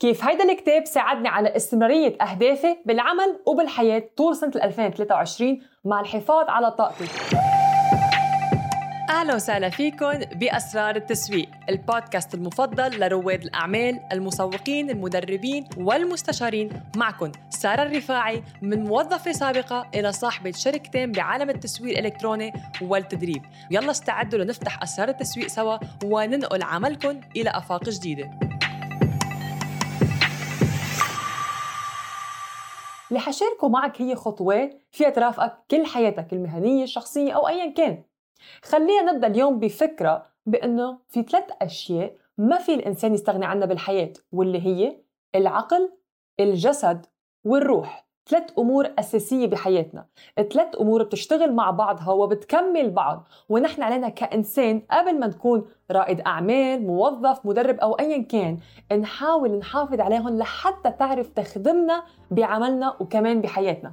كيف هيدا الكتاب ساعدني على استمرارية أهدافي بالعمل وبالحياة طول سنة 2023 مع الحفاظ على طاقتي. أهلا وسهلا فيكم بأسرار التسويق، البودكاست المفضل لرواد الأعمال، المسوقين، المدربين والمستشارين، معكم سارة الرفاعي من موظفة سابقة إلى صاحبة شركتين بعالم التسويق الإلكتروني والتدريب، يلا استعدوا لنفتح أسرار التسويق سوا وننقل عملكم إلى أفاق جديدة. اللي حشاركه معك هي خطوات فيها ترافقك كل حياتك المهنية الشخصية أو أيا كان. خلينا نبدأ اليوم بفكرة بأنه في ثلاث أشياء ما في الإنسان يستغني عنها بالحياة واللي هي العقل الجسد والروح. ثلاث أمور أساسية بحياتنا. ثلاث أمور بتشتغل مع بعضها وبتكمل بعض. ونحن علينا كإنسان قبل ما نكون رائد أعمال موظف مدرب أو ايا كان نحاول نحافظ عليهم لحتى تعرف تخدمنا بعملنا وكمان بحياتنا.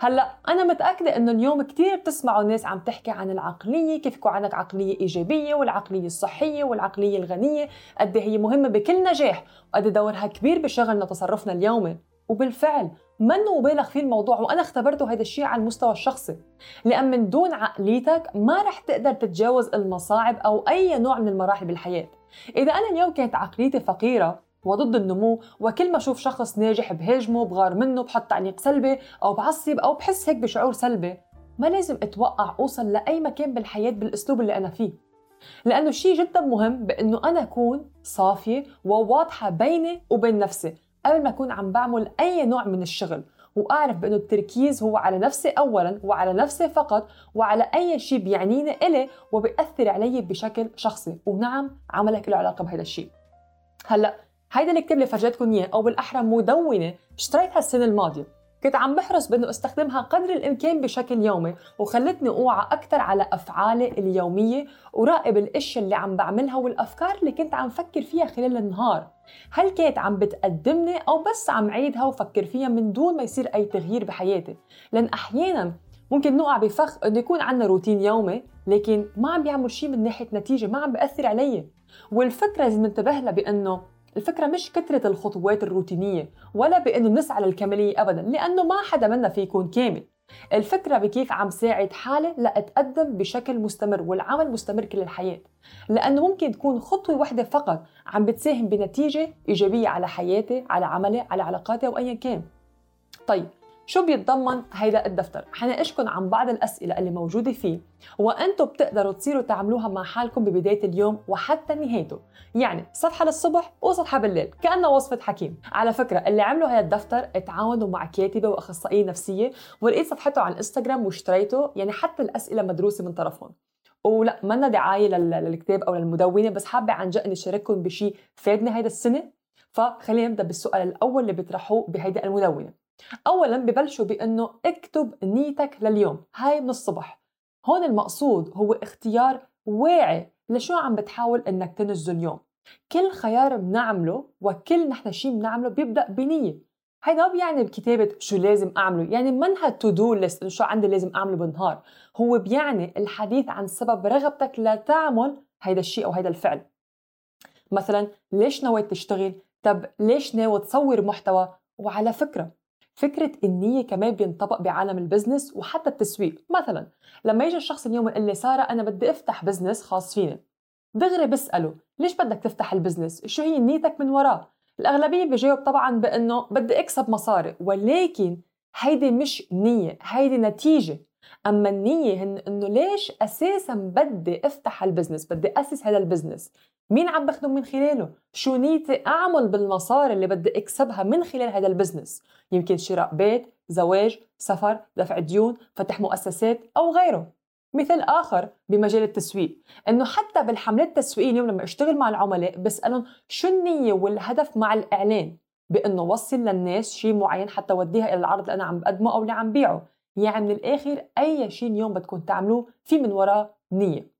هلأ أنا متأكدة إنه اليوم كثير بتسمعوا الناس عم تحكي عن العقلية كيف يكون عندك عقلية إيجابية والعقلية الصحية والعقلية الغنية قد إيه هي مهمة بكل نجاح وقد دورها كبير بشغلنا تصرفنا اليومي. وبالفعل منه مبالغ فيه الموضوع؟ وأنا اختبرته هذا الشيء على المستوى الشخصي. لأن من دون عقليتك ما رح تقدر تتجاوز المصاعب أو أي نوع من المراحل بالحياة. إذا أنا اليوم كانت عقليتي فقيرة وضد النمو وكل ما أشوف شخص ناجح بهاجمه بغار منه بحط تعليق سلبي أو بعصب أو بحس هيك بشعور سلبي ما لازم أتوقع أوصل لأي مكان بالحياة بالأسلوب اللي أنا فيه. لأنه شيء جدا مهم بأنه أنا أكون صافية وواضحة بيني وبين نفسي. قبل ما أكون عم بعمل أي نوع من الشغل وأعرف بأنه التركيز هو على نفسي اولا وعلى نفسي فقط وعلى أي شيء بيعنيني إلي وبيأثر علي بشكل شخصي. ونعم عملك له علاقة بهذا الشيء. هلأ هيدا اللي فرجيتكم إياه أو بالأحرى مدونة اشتريتها السنة الماضية. كنت عم بحرص بأنه أستخدمها قدر الإمكان بشكل يومي وخلتني أوعى أكثر على أفعالي اليومية وراقب الاشياء اللي عم بعملها والأفكار اللي كنت عم فكر فيها خلال النهار. هل كانت عم بتقدمني أو بس عم عيدها وفكر فيها من دون ما يصير أي تغيير بحياتي؟ لأن أحيانا ممكن نوقع بفخ إنه يكون عندنا روتين يومي لكن ما عم بيعمل شيء من ناحية نتيجة ما عم بياثر علي. والفكرة لازم ننتبه لها بأنه الفكرة مش كثرة الخطوات الروتينية ولا بأنه نسعى للكمالية أبدا لأنه ما حدا منا في يكون كامل. الفكرة بكيف عم ساعد حالي لأتقدم بشكل مستمر والعمل مستمر كل الحياة. لأنه ممكن تكون خطوة واحدة فقط عم بتساهم بنتيجة إيجابية على حياتي على عملي على علاقاتي أو أيا كان. طيب شو بيتضمن هيدا الدفتر؟ حناقشكم عن بعض الأسئلة اللي موجودة فيه وأنتم بتقدروا تصيروا تعملوها مع حالكم ببداية اليوم وحتى نهايته. يعني صفحة للصبح وصفحة بالليل كأنها وصفة حكيم. على فكرة اللي عملوا هذا الدفتر اتعاونوا مع كاتبة وأخصائية نفسية ولقيت صفحته على الإنستغرام واشتريته يعني حتى الأسئلة مدروسة من طرفهم. ولا منا دعاية للكتاب أو للمدونة بس حابة عن جد إني شارككم بشيء فادني هيدا السنة؟ فخلينا نبدأ بالسؤال الأول اللي بيطرحوه بهيدا المدونة. اولا ببلشوا بأنه اكتب نيتك لليوم هاي من الصبح. هون المقصود هو اختيار واعي لشو عم بتحاول إنك تنجزه اليوم. كل خيار بنعمله وكل نحن شيء بنعمله بيبدأ بنية. هيدا ما بيعني بكتابة شو لازم أعمله يعني منها to-do list شو عندي لازم أعمله بالنهار. هو بيعني الحديث عن سبب رغبتك لتعمل هيدا الشيء أو هيدا الفعل. مثلا ليش نويت تشتغل؟ طب ليش ناوي تصور محتوى؟ وعلى فكرة فكرة النية كمان بينطبق بعالم ال business وحتى التسويق مثلا لما يجي الشخص اليوم يقول لي سارة أنا بدي أفتح business خاص فيني دغري بسأله ليش بدك تفتح ال business؟ شو هي نيتك من وراه؟ الأغلبية بيجاوب طبعا بأنه بدي أكسب مصاري ولكن هيدي مش نية هيدي نتيجة أما النية هن إنه ليش أساسا بدي أفتح ال business بدي أسس هذا ال business مين عم بخدم من خلاله؟ شو نيتي أعمل بالمصاري اللي بدي أكسبها من خلال هذا ال business؟ يمكن شراء بيت، زواج، سفر، دفع ديون، فتح مؤسسات أو غيره مثال آخر بمجال التسويق إنه حتى بالحملات التسويقية اليوم لما أشتغل مع العملاء بسألهم شو النية والهدف مع الإعلان بإنه وصل للناس شيء معين حتى وديها إلى العرض اللي أنا عم بقدمه أو اللي عم بيعه يعني من الآخر أي شيء اليوم بدكم تعملوه في من وراه نية.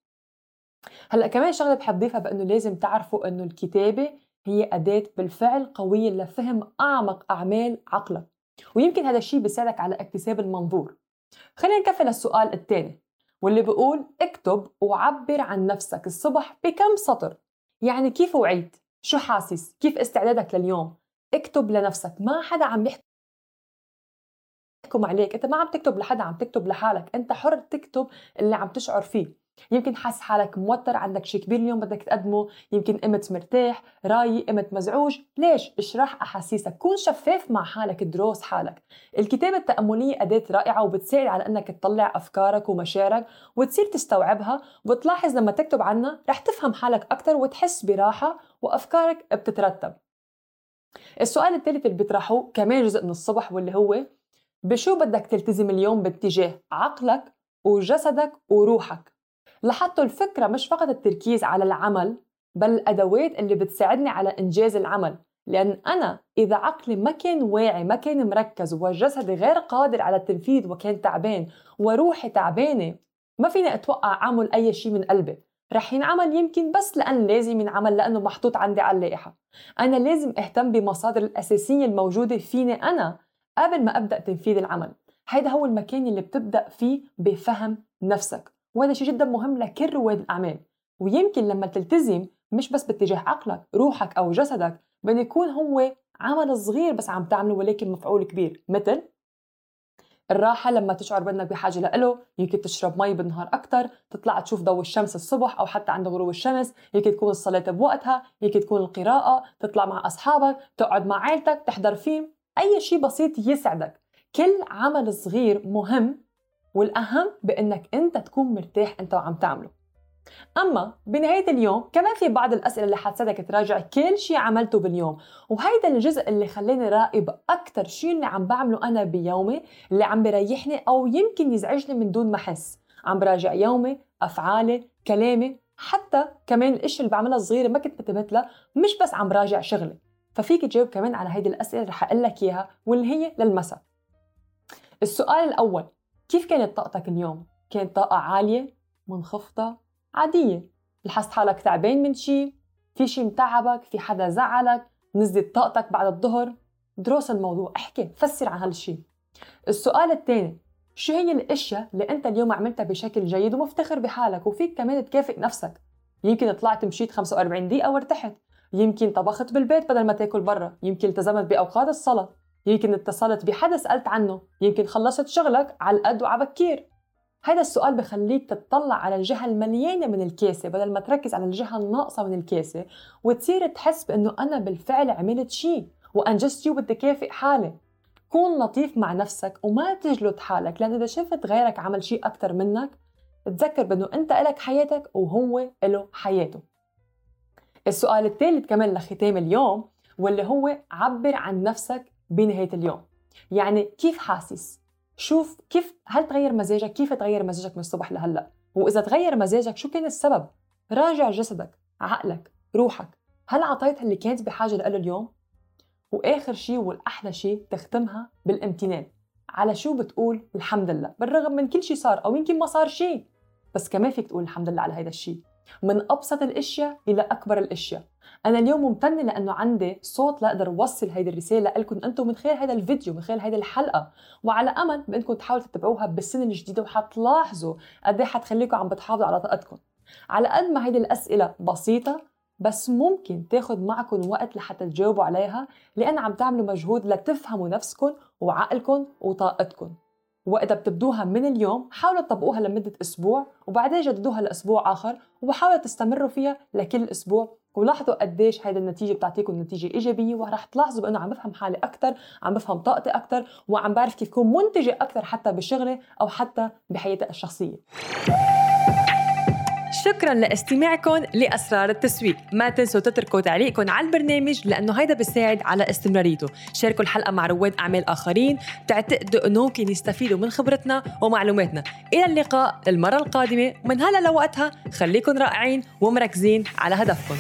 هلأ كمان شغلة بحب ضيفها بأنه لازم تعرفوا أنه الكتابة هي أداة بالفعل قوية لفهم أعمق أعمال عقلك. ويمكن هذا الشيء بيساعدك على اكتساب المنظور. خلينا نكفي للسؤال الثاني واللي بيقول اكتب وعبر عن نفسك الصبح بكم سطر؟ يعني كيف وعيت؟ شو حاسس؟ كيف استعدادك لليوم؟ اكتب لنفسك ما حدا عم يحكي يحكم عليك. انت ما عم تكتب لحدا عم تكتب لحالك. انت حر تكتب اللي عم تشعر فيه. يمكن حاسس حالك موتر عندك شيء كبير اليوم بدك تقدمه. يمكن قمت مرتاح رايق قمت مزعوج. ليش؟ اشرح أحاسيسك. كون شفاف مع حالك دروس حالك. الكتابة التأملية أداة رائعة وبتساعد على أنك تطلع أفكارك ومشاعرك وتصير تستوعبها. وتلاحظ لما تكتب عنها رح تفهم حالك أكثر وتحس براحة وأفكارك بتترتب. السؤال الثالث اللي بيطرحوه كمان جزء من الصبح واللي هو بشو بدك تلتزم اليوم باتجاه عقلك وجسدك وروحك؟ لاحظتوا الفكرة مش فقط التركيز على العمل بل الأدوات اللي بتساعدني على إنجاز العمل. لأن أنا إذا عقلي ما كان واعي ما كان مركز وجسدي غير قادر على التنفيذ وكان تعبان وروحي تعبانة ما فيني أتوقع أعمل أي شيء من قلبي. رح ينعمل يمكن بس لأن لازم ينعمل لأنه محطوط عندي على اللائحة. أنا لازم أهتم بمصادر الأساسية الموجودة فيني أنا قبل ما أبدأ تنفيذ العمل هيدا هو المكان اللي بتبدأ فيه بفهم نفسك وهذا شيء جدا مهم لكل رواد الأعمال. ويمكن لما تلتزم مش بس باتجاه عقلك روحك أو جسدك بده يكون هو عمل صغير بس عم تعمله ولكن مفعول كبير. مثل الراحة لما تشعر بأنك بحاجة لإله يمكن تشرب مي بالنهار أكثر تطلع تشوف ضوء الشمس الصبح أو حتى عند غروب الشمس يمكن تكون الصلاة بوقتها يمكن تكون القراءة تطلع مع أصحابك تقعد مع عائلتك تحضر فيلم. أي شيء بسيط يسعدك. كل عمل صغير مهم والأهم بأنك أنت تكون مرتاح أنت وعم تعمله. أما بنهاية اليوم كمان في بعض الأسئلة اللي حتساعدك تراجع كل شيء عملته باليوم. وهيدا الجزء اللي خلاني راقب أكثر شيء اللي عم بعمله أنا بيومي اللي عم بريحني أو يمكن يزعجني من دون ما أحس. عم براجع يومي أفعالي كلامي حتى كمان الاشياء اللي بعملها صغيره ما كنت انتبهت لها مش بس عم راجع شغلي. ففيك تجاوب كمان على هيدي الأسئلة رح أقول لك إياها واللي هي للمساء السؤال الأول كيف كانت طاقتك اليوم؟ كانت طاقة عالية منخفضة عادية؟ لاحظت حالك تعبان من شيء في شيء متعبك؟ في حدا زعلك؟ نزلت طاقتك بعد الظهر؟ دروس الموضوع احكي فسر عن هالشيء السؤال الثاني شو هي الأشياء اللي أنت اليوم عملتها بشكل جيد ومفتخر بحالك؟ وفيك كمان تكافئ نفسك. يمكن طلعت مشيت 45 دقيقة وارتحت. يمكن طبخت بالبيت بدل ما تاكل برا. يمكن التزمت بأوقات الصلاة. يمكن اتصلت بحدا سالت عنه. يمكن خلصت شغلك على القد وعلى بكير هذا السؤال بخليك تطلع على الجهة المليانة من الكاسة بدل ما تركز على الجهة الناقصة من الكاسة وتصير تحس بأنه أنا بالفعل عملت شيء وأنجزت شيء وبدي كافئ حالي كون لطيف مع نفسك وما تجلد حالك لأن إذا شفت غيرك عمل شيء أكثر منك تذكر بأنه أنت إلك حياتك وهو له حياته. السؤال الثالث كمان لختام اليوم واللي هو عبر عن نفسك بنهاية اليوم. يعني كيف حاسس؟ شوف كيف هل تغير مزاجك؟ كيف تغير مزاجك من الصبح لهلأ؟ وإذا تغير مزاجك شو كان السبب؟ راجع جسدك عقلك روحك. هل اعطيت اللي كانت بحاجة له اليوم؟ وآخر شيء والأحلى شيء تختمها بالامتنان على شو بتقول الحمد لله. بالرغم من كل شيء صار أو يمكن ما صار شيء بس كمان فيك تقول الحمد لله على هذا الشيء من أبسط الأشياء إلى أكبر الأشياء. أنا اليوم ممتنه لأنه عندي صوت لأقدر أوصل هيدي الرسالة لكم أنتم من خلال هذا الفيديو من خلال هذه الحلقة وعلى أمل بإنكم تحاولوا تتبعوها بالسنه الجديدة وحتلاحظوا قد إيه حتخليكم عم بتحافظوا على طاقتكم. على قد ما هيدي الأسئلة بسيطة بس ممكن تاخد معكم وقت لحتى تجاوبوا عليها لأن عم تعملوا مجهود لتفهموا نفسكم وعقلكم وطاقتكم. وإذا بتبدوها من اليوم حاولوا تطبقوها لمدة أسبوع وبعدين جددوها لأسبوع آخر وحاولوا تستمروا فيها لكل أسبوع. ولاحظوا قديش هيدي النتيجة بتعطيكم نتيجة إيجابية ورح تلاحظوا بأنه عم بفهم حالي أكثر عم بفهم طاقتي أكثر وعم بعرف كيف كون منتجة أكثر حتى بشغلي أو حتى بحياتي الشخصية. شكرا لاستماعكم لأسرار التسويق. ما تنسوا تتركوا تعليقكم على البرنامج لأنه هيدا بيساعد على استمراريته. شاركوا الحلقة مع رواد أعمال آخرين تعتقدوا إنه ممكن يستفيدوا من خبرتنا ومعلوماتنا. إلى اللقاء المرة القادمة. من هلا لوقتها خليكم رائعين ومركزين على هدفكم.